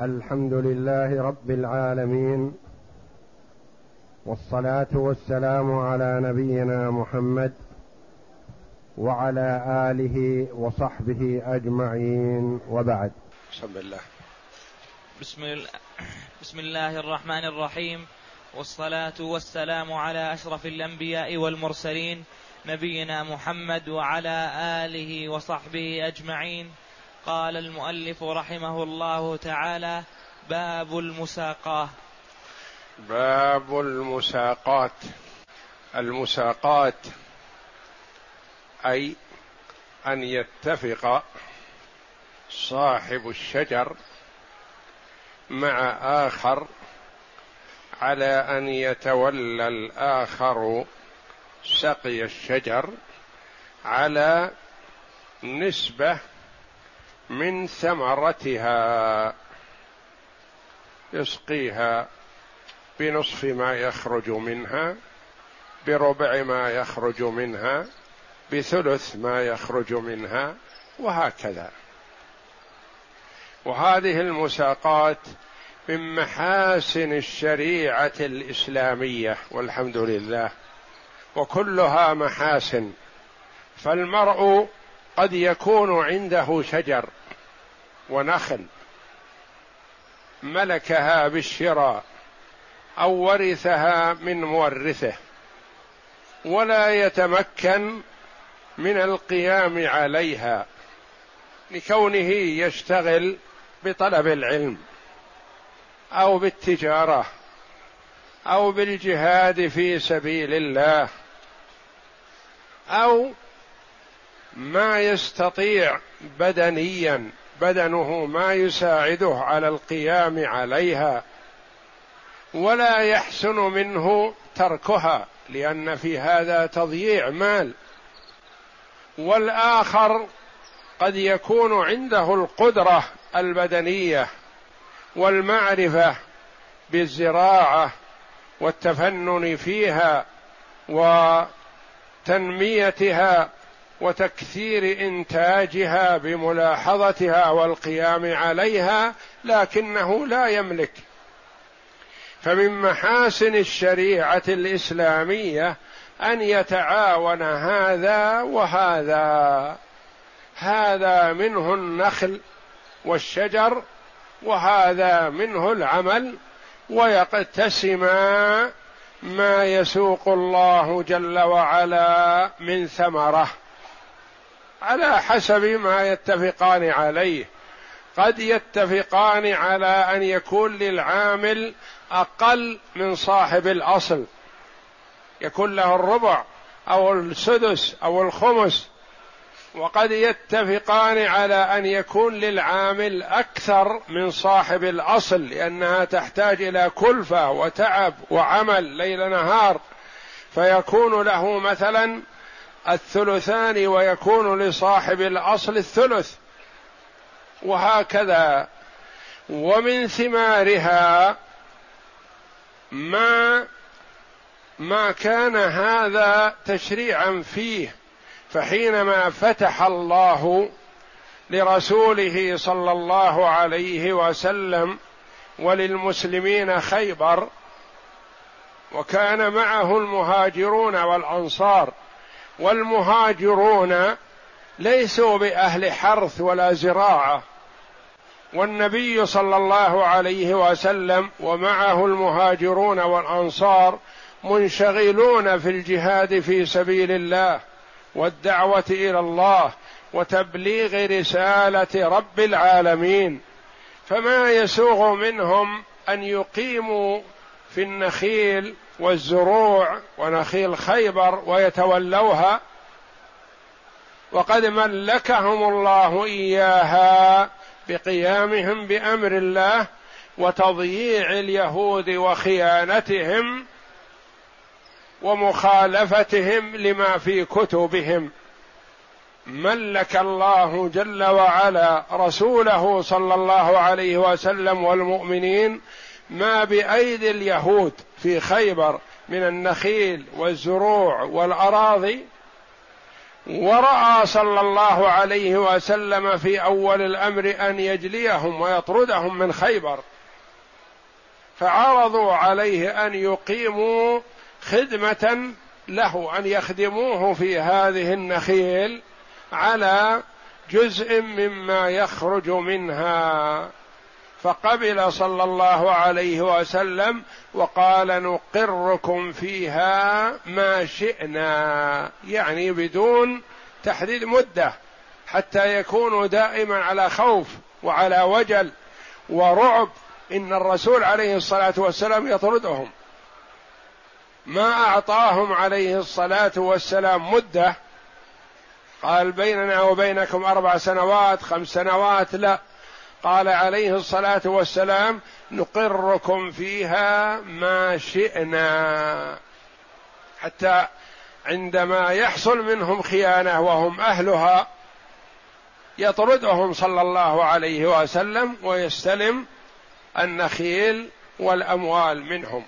الحمد لله رب العالمين والصلاة والسلام على نبينا محمد وعلى آله وصحبه أجمعين وبعد. بسم الله. بسم الله بسم الله الرحمن الرحيم والصلاة والسلام على أشرف الأنبياء والمرسلين نبينا محمد وعلى آله وصحبه أجمعين. قال المؤلف رحمه الله تعالى باب المساقاه باب المساقات. المساقات أي أن يتفق صاحب الشجر مع آخر على أن يتولى الآخر سقي الشجر على نسبة من ثمرتها. يسقيها بنصف ما يخرج منها بربع ما يخرج منها بثلث ما يخرج منها وهكذا. وهذه المساقات من محاسن الشريعة الإسلامية والحمد لله. وكلها محاسن. فالمرء قد يكون عنده شجر ونخل ملكها بالشراء أو ورثها من مورثه ولا يتمكن من القيام عليها لكونه يشتغل بطلب العلم أو بالتجارة أو بالجهاد في سبيل الله أو ما يستطيع بدنيا بدنه ما يساعده على القيام عليها ولا يحسن منه تركها لأن في هذا تضييع مال. والآخر قد يكون عنده القدرة البدنية والمعرفة بالزراعة والتفنن فيها وتنميتها وتكثير إنتاجها بملاحظتها والقيام عليها لكنه لا يملك. فمن محاسن الشريعة الإسلامية أن يتعاون هذا وهذا. هذا منه النخل والشجر وهذا منه العمل ويقتسما ما يسوق الله جل وعلا من ثمره. على حسب ما يتفقان عليه. قد يتفقان على أن يكون للعامل أقل من صاحب الأصل. يكون له الربع أو السدس أو الخمس. وقد يتفقان على أن يكون للعامل أكثر من صاحب الأصل لأنها تحتاج إلى كلفة وتعب وعمل ليل نهار. فيكون له مثلا الثلثان ويكون لصاحب الأصل الثلث. وهكذا. ومن ثمارها ما ما كان هذا تشريعا فيه فحينما فتح الله لرسوله صلى الله عليه وسلم وللمسلمين خيبر وكان معه المهاجرون والأنصار والمهاجرون ليسوا بأهل حرث ولا زراعة. والنبي صلى الله عليه وسلم ومعه المهاجرون والأنصار منشغلون في الجهاد في سبيل الله والدعوة إلى الله وتبليغ رسالة رب العالمين. فما يسوغ منهم أن يقيموا في النخيل والزروع ونخيل خيبر ويتولوها وقد ملكهم الله إياها بقيامهم بأمر الله وتضييع اليهود وخيانتهم ومخالفتهم لما في كتبهم. ملك الله جل وعلا رسوله صلى الله عليه وسلم والمؤمنين ما بايدي اليهود في خيبر من النخيل والزروع والأراضي؟ ورأى صلى الله عليه وسلم في أول الأمر أن يجليهم ويطردهم من خيبر. فعرضوا عليه أن يقيموا خدمة له أن يخدموه في هذه النخيل على جزء مما يخرج منها. فقبل صلى الله عليه وسلم وقال نقركم فيها ما شئنا يعني بدون تحديد مدة حتى يكونوا دائما على خوف وعلى وجل ورعب إن الرسول عليه الصلاة والسلام يطردهم. ما أعطاهم عليه الصلاة والسلام مدة؟ قال بيننا وبينكم أربع سنوات خمس سنوات لا. قال عليه الصلاة والسلام نقركم فيها ما شئنا. حتى عندما يحصل منهم خيانة وهم أهلها يطردهم صلى الله عليه وسلم ويستلم النخيل والأموال منهم.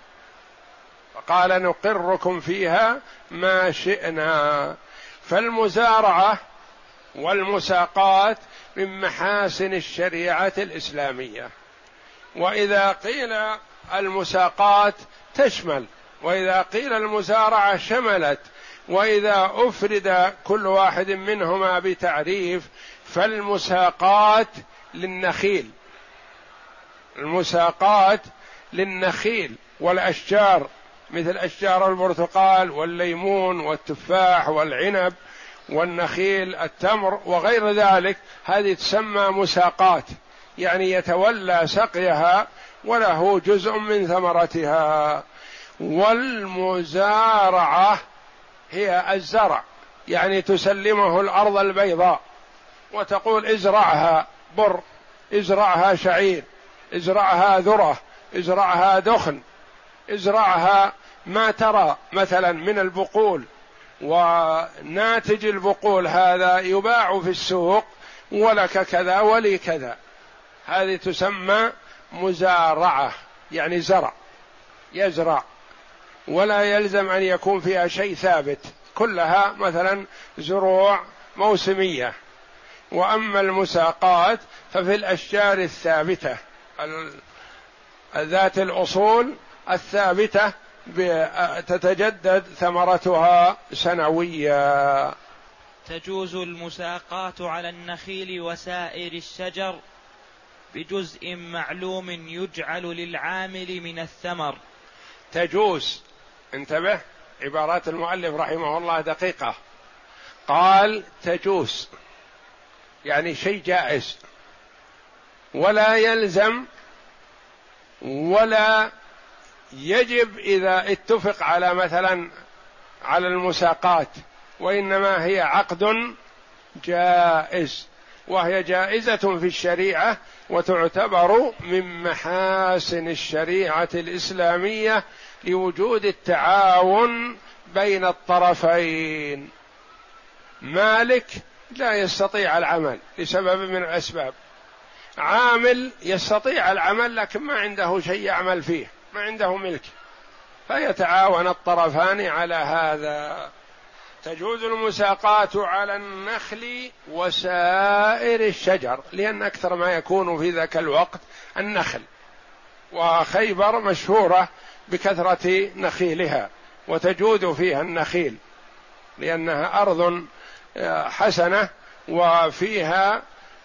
فقال نقركم فيها ما شئنا. فالمزارعة والمساقات من محاسن الشريعة الإسلامية. وإذا قيل المساقات تشمل وإذا قيل المزارعة شملت وإذا أفرد كل واحد منهما بتعريف فالمساقات للنخيل. المساقات للنخيل والأشجار مثل أشجار البرتقال والليمون والتفاح والعنب. والنخيل التمر وغير ذلك هذه تسمى مساقات. يعني يتولى سقيها وله جزء من ثمرتها. والمزارعة هي الزرع يعني تسلمه الأرض البيضاء وتقول ازرعها بر ازرعها شعير ازرعها ذرة ازرعها دخن ازرعها ما ترى مثلا من البقول وناتج البقول هذا يباع في السوق ولك كذا ولي كذا. هذه تسمى مزارعة يعني زرع يزرع. ولا يلزم أن يكون فيها شيء ثابت. كلها مثلا زروع موسمية. وأما المساقات ففي الأشجار الثابتة ذات الأصول الثابتة تتجدد ثمرتها سنويا تجوز المساقات على النخيل وسائر الشجر بجزء معلوم يجعل للعامل من الثمر. تجوز انتبه عبارات المؤلف رحمه الله دقيقة. قال تجوز يعني شيء جائز. ولا يلزم ولا يجب إذا اتفق على مثلا على المساقات وإنما هي عقد جائز وهي جائزة في الشريعة وتعتبر من محاسن الشريعة الإسلامية لوجود التعاون بين الطرفين. مالك لا يستطيع العمل لسبب من الأسباب. عامل يستطيع العمل لكن ما عنده شيء يعمل فيه. ما عنده ملك. فيتعاون الطرفان على هذا. تجوز المساقات على النخل وسائر الشجر لأن أكثر ما يكون في ذاك الوقت النخل. وخيبر مشهورة بكثرة نخيلها وتجود فيها النخيل لأنها أرض آه، حسنة وفيها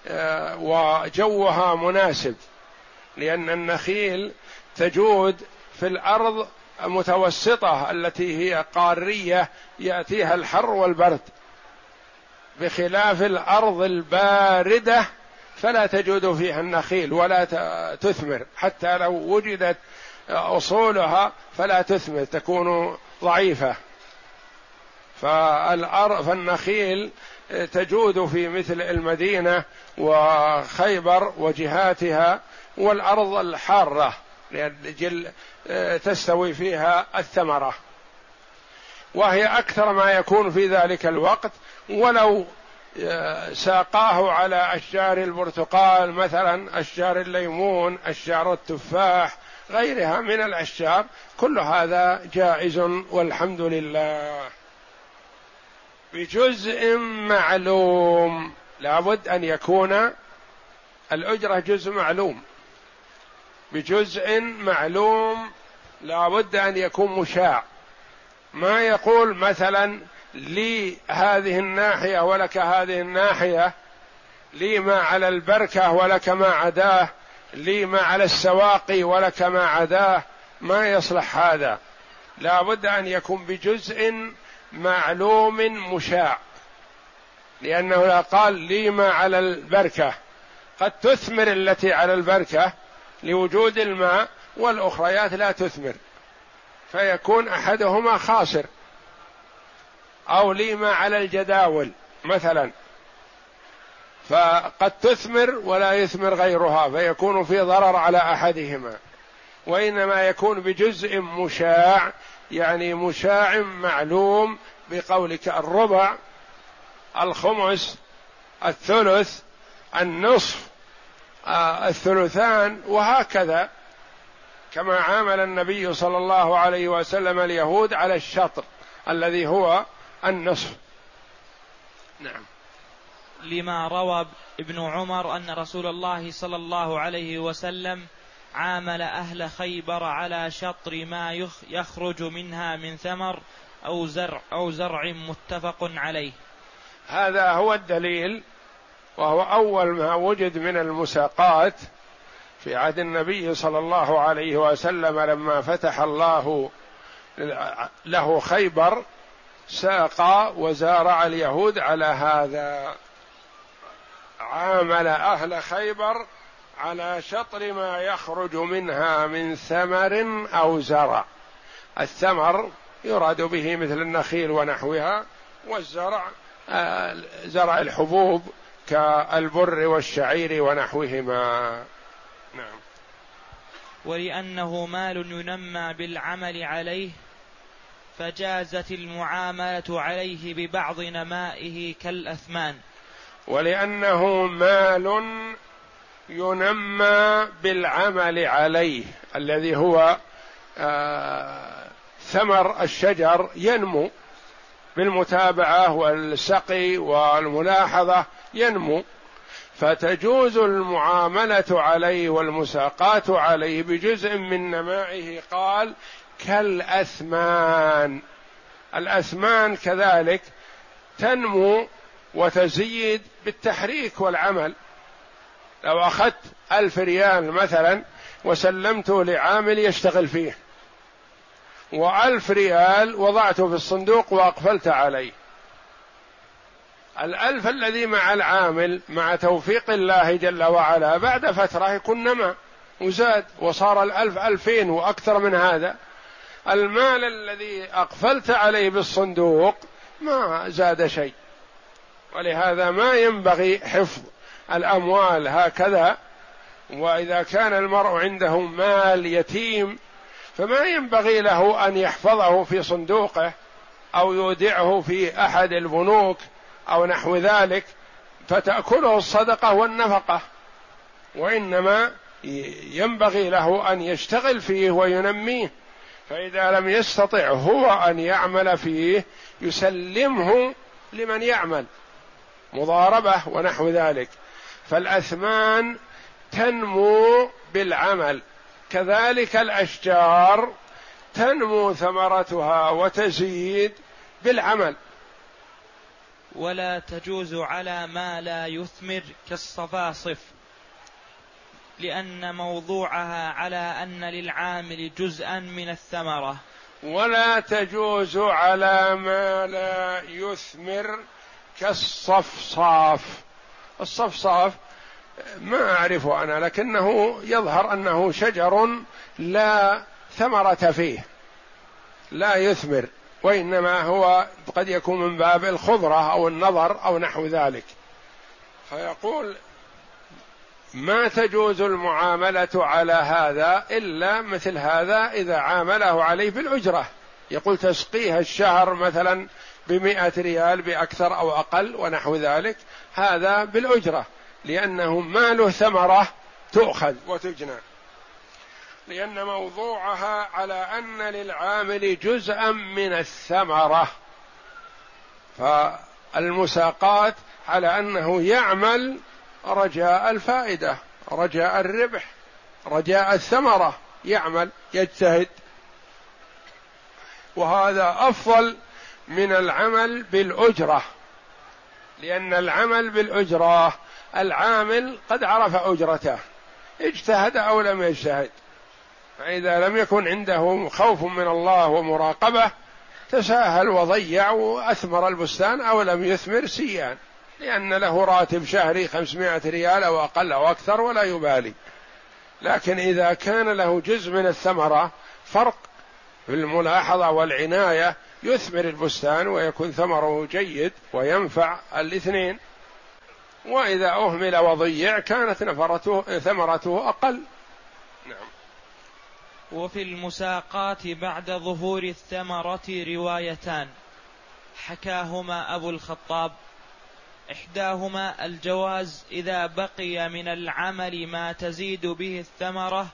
آه، وجوها مناسب لأن النخيل تجود في الأرض المتوسطه التي هي قارية يأتيها الحر والبرد. بخلاف الأرض الباردة فلا تجود فيها النخيل ولا تثمر. حتى لو وجدت أصولها فلا تثمر تكون ضعيفة. فالنخيل تجود في مثل المدينة وخيبر وجهاتها والأرض الحارة. لأجل آه، تستوي فيها الثمرة. وهي أكثر ما يكون في ذلك الوقت. ولو آه، ساقاه على أشجار البرتقال مثلا أشجار الليمون أشجار التفاح غيرها من الأشجار كل هذا جائز والحمد لله. بجزء معلوم. لابد أن يكون الأجرة جزء معلوم. بجزء معلوم لابد أن يكون مشاع. ما يقول مثلا لي هذه الناحية ولك هذه الناحية لي ما على البركة ولك ما عداه لي ما على السواقي ولك ما عداه. ما يصلح هذا. لا بد أن يكون بجزء معلوم مشاع. لأنه لا قال لي ما على البركة قد تثمر التي على البركة لوجود الماء والاخريات لا تثمر. فيكون أحدهما خاسر. أو لي ما على الجداول مثلا. فقد تثمر ولا يثمر غيرها فيكون في ضرر على أحدهما. وإنما يكون بجزء مشاع يعني مشاع معلوم بقولك الربع الخمس الثلث النصف. الثلثان وهكذا كما عامل النبي صلى الله عليه وسلم اليهود على الشطر الذي هو النصف. نعم. لما روى ابن عمر أن رسول الله صلى الله عليه وسلم عامل أهل خيبر على شطر ما يخرج منها من ثمر أو زرع أو زرع متفق عليه. هذا هو الدليل وهو أول ما وجد من المساقات في عهد النبي صلى الله عليه وسلم لما فتح الله له خيبر ساق وزارع اليهود على هذا. عامل أهل خيبر على شطر ما يخرج منها من ثمر أو زرع. الثمر يراد به مثل النخيل ونحوها والزرع آه، زرع الحبوب كالبر والشعير ونحوهما. نعم. ولأنه مال ينمى بالعمل عليه فجازت المعاملة عليه ببعض نمائه كالأثمان. ولأنه مال ينمى بالعمل عليه الذي هو آه ثمر الشجر ينمو. بالمتابعة والسقي والملاحظة ينمو. فتجوز المعاملة عليه والمساقات عليه بجزء من نمائه. قال كالأثمان. الأثمان كذلك تنمو وتزيد بالتحريك والعمل. لو أخذت ألف ريال مثلا وسلمته لعامل يشتغل فيه وألف ريال وضعته في الصندوق وأقفلت عليه. الألف الذي مع العامل مع توفيق الله جل وعلا بعد فترة يكون نمى وزاد وصار الألف ألفين وأكثر من هذا. المال الذي أقفلت عليه بالصندوق ما زاد شيء. ولهذا ما ينبغي حفظ الأموال هكذا. وإذا كان المرء عنده مال يتيم فما ينبغي له أن يحفظه في صندوقه أو يودعه في أحد البنوك أو نحو ذلك فتأكله الصدقة والنفقة. وإنما ينبغي له أن يشتغل فيه وينميه. فإذا لم يستطع هو أن يعمل فيه يسلمه لمن يعمل. مضاربة ونحو ذلك. فالأثمان تنمو بالعمل. كذلك الأشجار تنمو ثمرتها وتزيد بالعمل. ولا تجوز على ما لا يثمر كالصفاصف لأن موضوعها على أن للعامل جزءا من الثمرة. ولا تجوز على ما لا يثمر كالصفصاف. الصفصاف ما أعرفه أنا لكنه يظهر أنه شجر لا ثمرة فيه لا يثمر وإنما هو قد يكون من باب الخضرة أو النظر أو نحو ذلك. فيقول ما تجوز المعاملة على هذا إلا مثل هذا إذا عامله عليه بالأجرة. يقول تسقيها الشهر مثلا بمئة ريال بأكثر أو أقل ونحو ذلك هذا بالأجرة. لأنه ما له ثمرة تؤخذ وتجنى. لأن موضوعها على أن للعامل جزءا من الثمرة. فالمساقات على أنه يعمل رجاء الفائدة رجاء الربح رجاء الثمرة يعمل يجتهد. وهذا أفضل من العمل بالأجرة لأن العمل بالأجرة العامل قد عرف أجرته اجتهد أو لم يجتهد. فإذا لم يكن عنده خوف من الله ومراقبة تساهل وضيع وأثمر البستان أو لم يثمر سيان لأن له راتب شهري خمسمائة ريال أو أقل أو أكثر ولا يبالي. لكن إذا كان له جزء من الثمرة فرق في الملاحظة والعناية يثمر البستان ويكون ثمره جيد وينفع الاثنين. وإذا أهمل وضيع كانت نفرته ثمرته أقل. نعم. وفي المساقات بعد ظهور الثمرة روايتان. حكاهما أبو الخطاب. إحداهما الجواز إذا بقي من العمل ما تزيد به الثمرة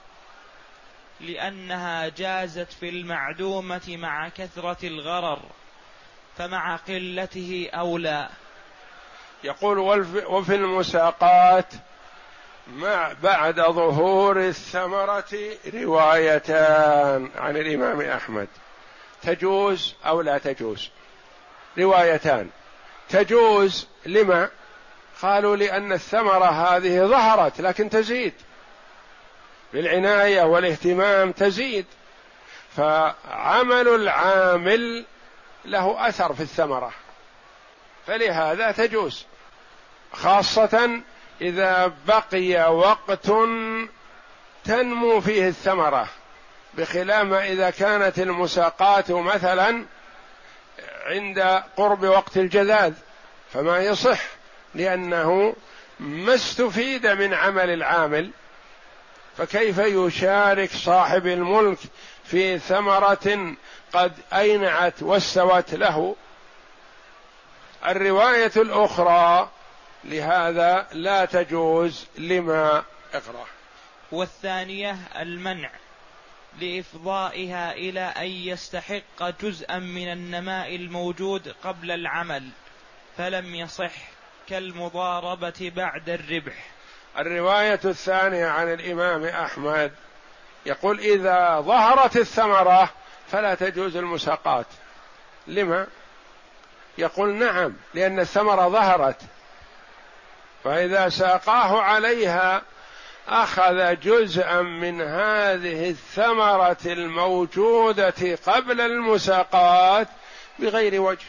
لأنها جازت في المعدومة مع كثرة الغرر فمع قلته أولى. يقول وفي المساقات مع بعد ظهور الثمرة روايتان عن الإمام أحمد. تجوز أو لا تجوز؟ روايتان. تجوز لما؟ قالوا لأن الثمرة هذه ظهرت لكن تزيد. بالعناية والاهتمام تزيد. فعمل العامل له أثر في الثمرة. فلهذا تجوز. خاصة إذا بقي وقت تنمو فيه الثمرة بخلاف ما إذا كانت المساقات مثلا عند قرب وقت الجذاذ فما يصح لأنه ما استفيد من عمل العامل. فكيف يشارك صاحب الملك في ثمرة قد أينعت واستوت له؟ الرواية الأخرى لهذا لا تجوز لما اقرأ. والثانية المنع لإفضائها إلى أن يستحق جزءا من النماء الموجود قبل العمل فلم يصح كالمضاربة بعد الربح. الرواية الثانية عن الإمام أحمد يقول إذا ظهرت الثمرة فلا تجوز المساقات. لما؟ يقول نعم لأن الثمرة ظهرت. فإذا ساقاه عليها أخذ جزءا من هذه الثمرة الموجودة قبل المساقات بغير وجه.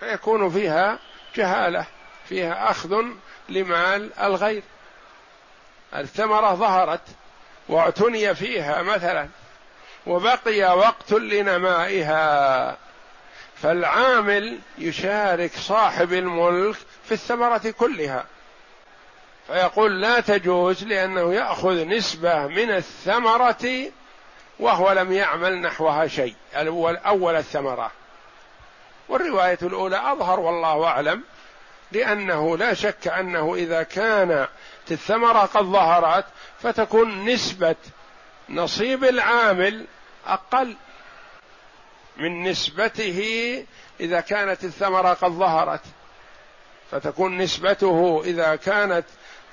فيكون فيها جهالة فيها أخذ لمال الغير. الثمرة ظهرت واعتني فيها مثلا وبقي وقت لنمائها. فالعامل يشارك صاحب الملك في الثمرة كلها. فيقول لا تجوز لأنه يأخذ نسبة من الثمرة وهو لم يعمل نحوها شيء. الأول أول الثمرة. والرواية الأولى أظهر والله أعلم لأنه لا شك أنه إذا كانت الثمرة قد ظهرت فتكون نسبة نصيب العامل أقل من نسبته إذا كانت الثمرة قد ظهرت. فتكون نسبته إذا كانت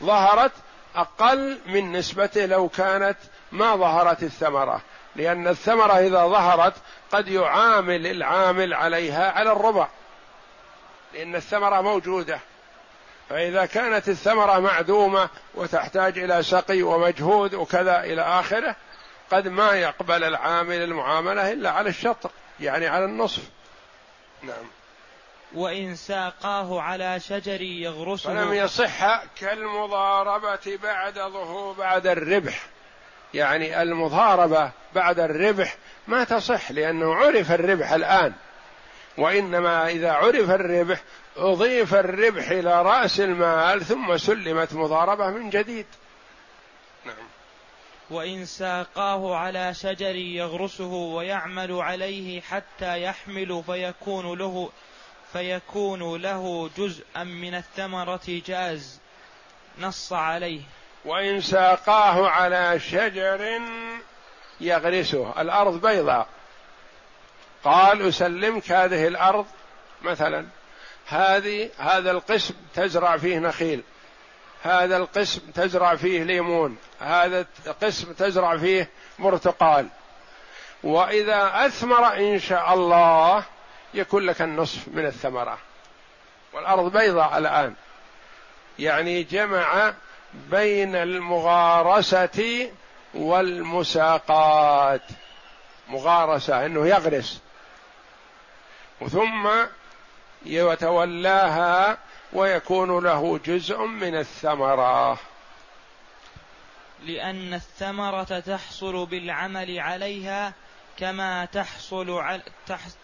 ظهرت أقل من نسبته لو كانت ما ظهرت الثمرة. لأن الثمرة إذا ظهرت قد يعامل العامل عليها على الربع. لأن الثمرة موجودة. فإذا كانت الثمرة معدومة وتحتاج إلى سقي ومجهود وكذا إلى آخره قد ما يقبل العامل المعاملة إلا على الشطر يعني على النصف. نعم. وإن ساقاه على شجر يغرسه. فلم يصح كالمضاربة بعد ظهور بعد الربح. يعني المضاربة بعد الربح ما تصح لأنه عرف الربح الآن. وإنما إذا عرف الربح أضيف الربح إلى رأس المال ثم سلمت مضاربة من جديد. نعم. وإن ساقاه على شجر يغرسه ويعمل عليه حتى يحمل فيكون له فيكون له جزءا من الثمرة جاز نص عليه. وإن ساقاه على شجر يغرسه. الأرض بيضاء. قال أسلمك هذه الأرض مثلا. هذه هذا القسم تزرع فيه نخيل. هذا القسم تزرع فيه ليمون. هذا القسم تزرع فيه برتقال. وإذا أثمر إن شاء الله يكون لك النصف من الثمرة. والأرض بيضاء الآن. يعني جمع بين المغارسة والمساقات. مغارسة إنه يغرس. ثم يتولاها ويكون له جزء من الثمرة. لأن الثمرة تحصل بالعمل عليها كما تحصل على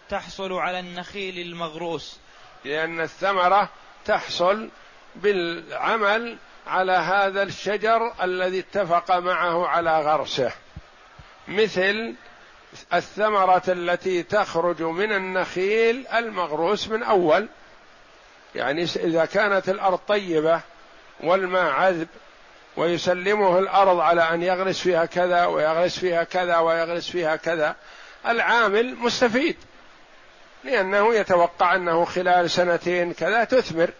تحصل على النخيل المغروس. لأن الثمرة تحصل بالعمل على هذا الشجر الذي اتفق معه على غرسه. مثل الثمرة التي تخرج من النخيل المغروس من أول. يعني إذا كانت الأرض طيبة والماء عذب ويسلمه الأرض على أن يغرس فيها كذا ويغرس فيها كذا ويغرس فيها كذا. العامل مستفيد لأنه يتوقع أنه خلال سنتين كذا تثمر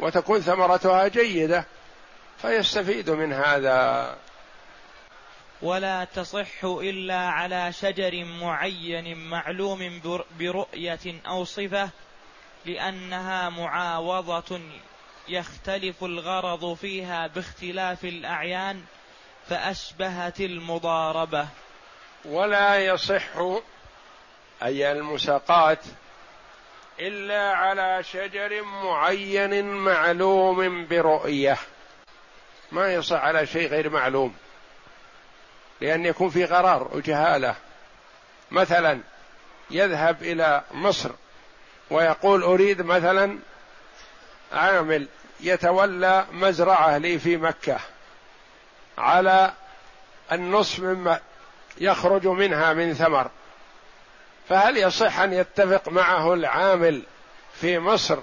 وتكون ثمرتها جيدة فيستفيد من هذا. ولا تصح إلا على شجر معين معلوم برؤية أو صفة لأنها معاوضة يختلف الغرض فيها باختلاف الأعيان فأشبهت المضاربة. ولا يصح أي المساقات إلا على شجر معين معلوم برؤية. ما يصح على شيء غير معلوم. لأن يكون في غرار وجهالة مثلا يذهب إلى مصر ويقول أريد مثلا عامل يتولى مزرعة لي في مكة على النصف مما يخرج منها من ثمر. فهل يصح أن يتفق معه العامل في مصر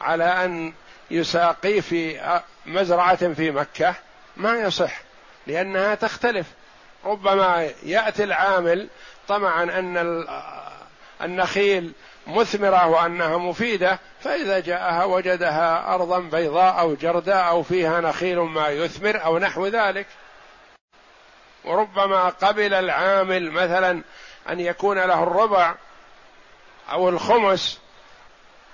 على أن يساقي في مزرعة في مكة؟ ما يصح لأنها تختلف. ربما يأتي العامل طمعا أن النخيل مثمرة وأنها مفيدة فإذا جاءها وجدها أرضا بيضاء أو جرداء أو فيها نخيل ما يثمر أو نحو ذلك. وربما قبل العامل مثلا أن يكون له الربع أو الخمس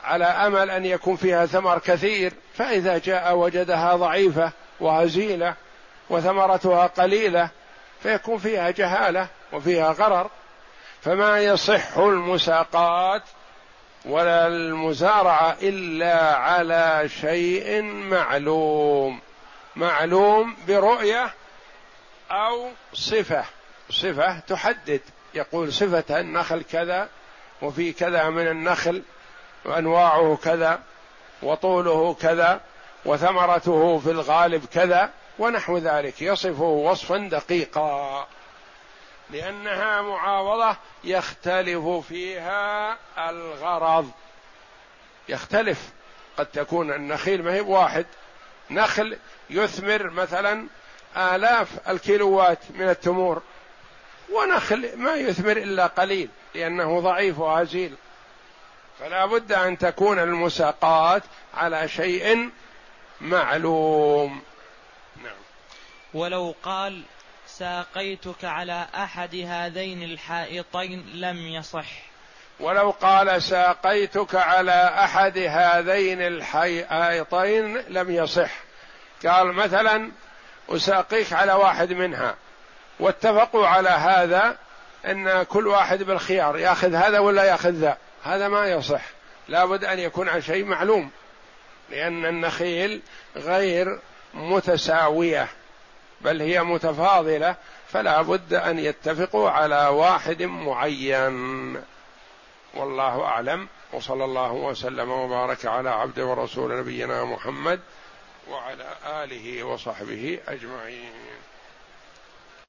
على أمل أن يكون فيها ثمر كثير فإذا جاء وجدها ضعيفة وهزيلة وثمرتها قليلة فيكون فيها جهالة وفيها غرر. فما يصح المساقات ولا المزارعة إلا على شيء معلوم. معلوم برؤية أو صفة. صفة تحدد. يقول صفة النخل كذا وفي كذا من النخل وأنواعه كذا وطوله كذا وثمرته في الغالب كذا ونحو ذلك. يصفه وصفا دقيقا. لأنها معاوضة يختلف فيها الغرض. يختلف. قد تكون النخيل ما هي واحد نخل يثمر مثلا آلاف الكيلوات من التمور. ونخل ما يثمر إلا قليل لأنه ضعيف وهزيل فلا بد أن تكون المساقات على شيء معلوم. ولو قال ساقيتك على أحد هذين الحائطين لم يصح. ولو قال ساقيتك على أحد هذين الحائطين لم يصح. قال مثلا أساقيك على واحد منها. واتفقوا على هذا إن كل واحد بالخيار يأخذ هذا ولا يأخذ ذا. هذا ما يصح. لابد أن يكون عن شيء معلوم. لأن النخيل غير متساوية. بل هي متفاضلة فلا بد أن يتفقوا على واحد معين. والله أعلم. وصلى الله وسلم وبارك على عبد ورسول نبينا محمد وعلى آله وصحبه أجمعين.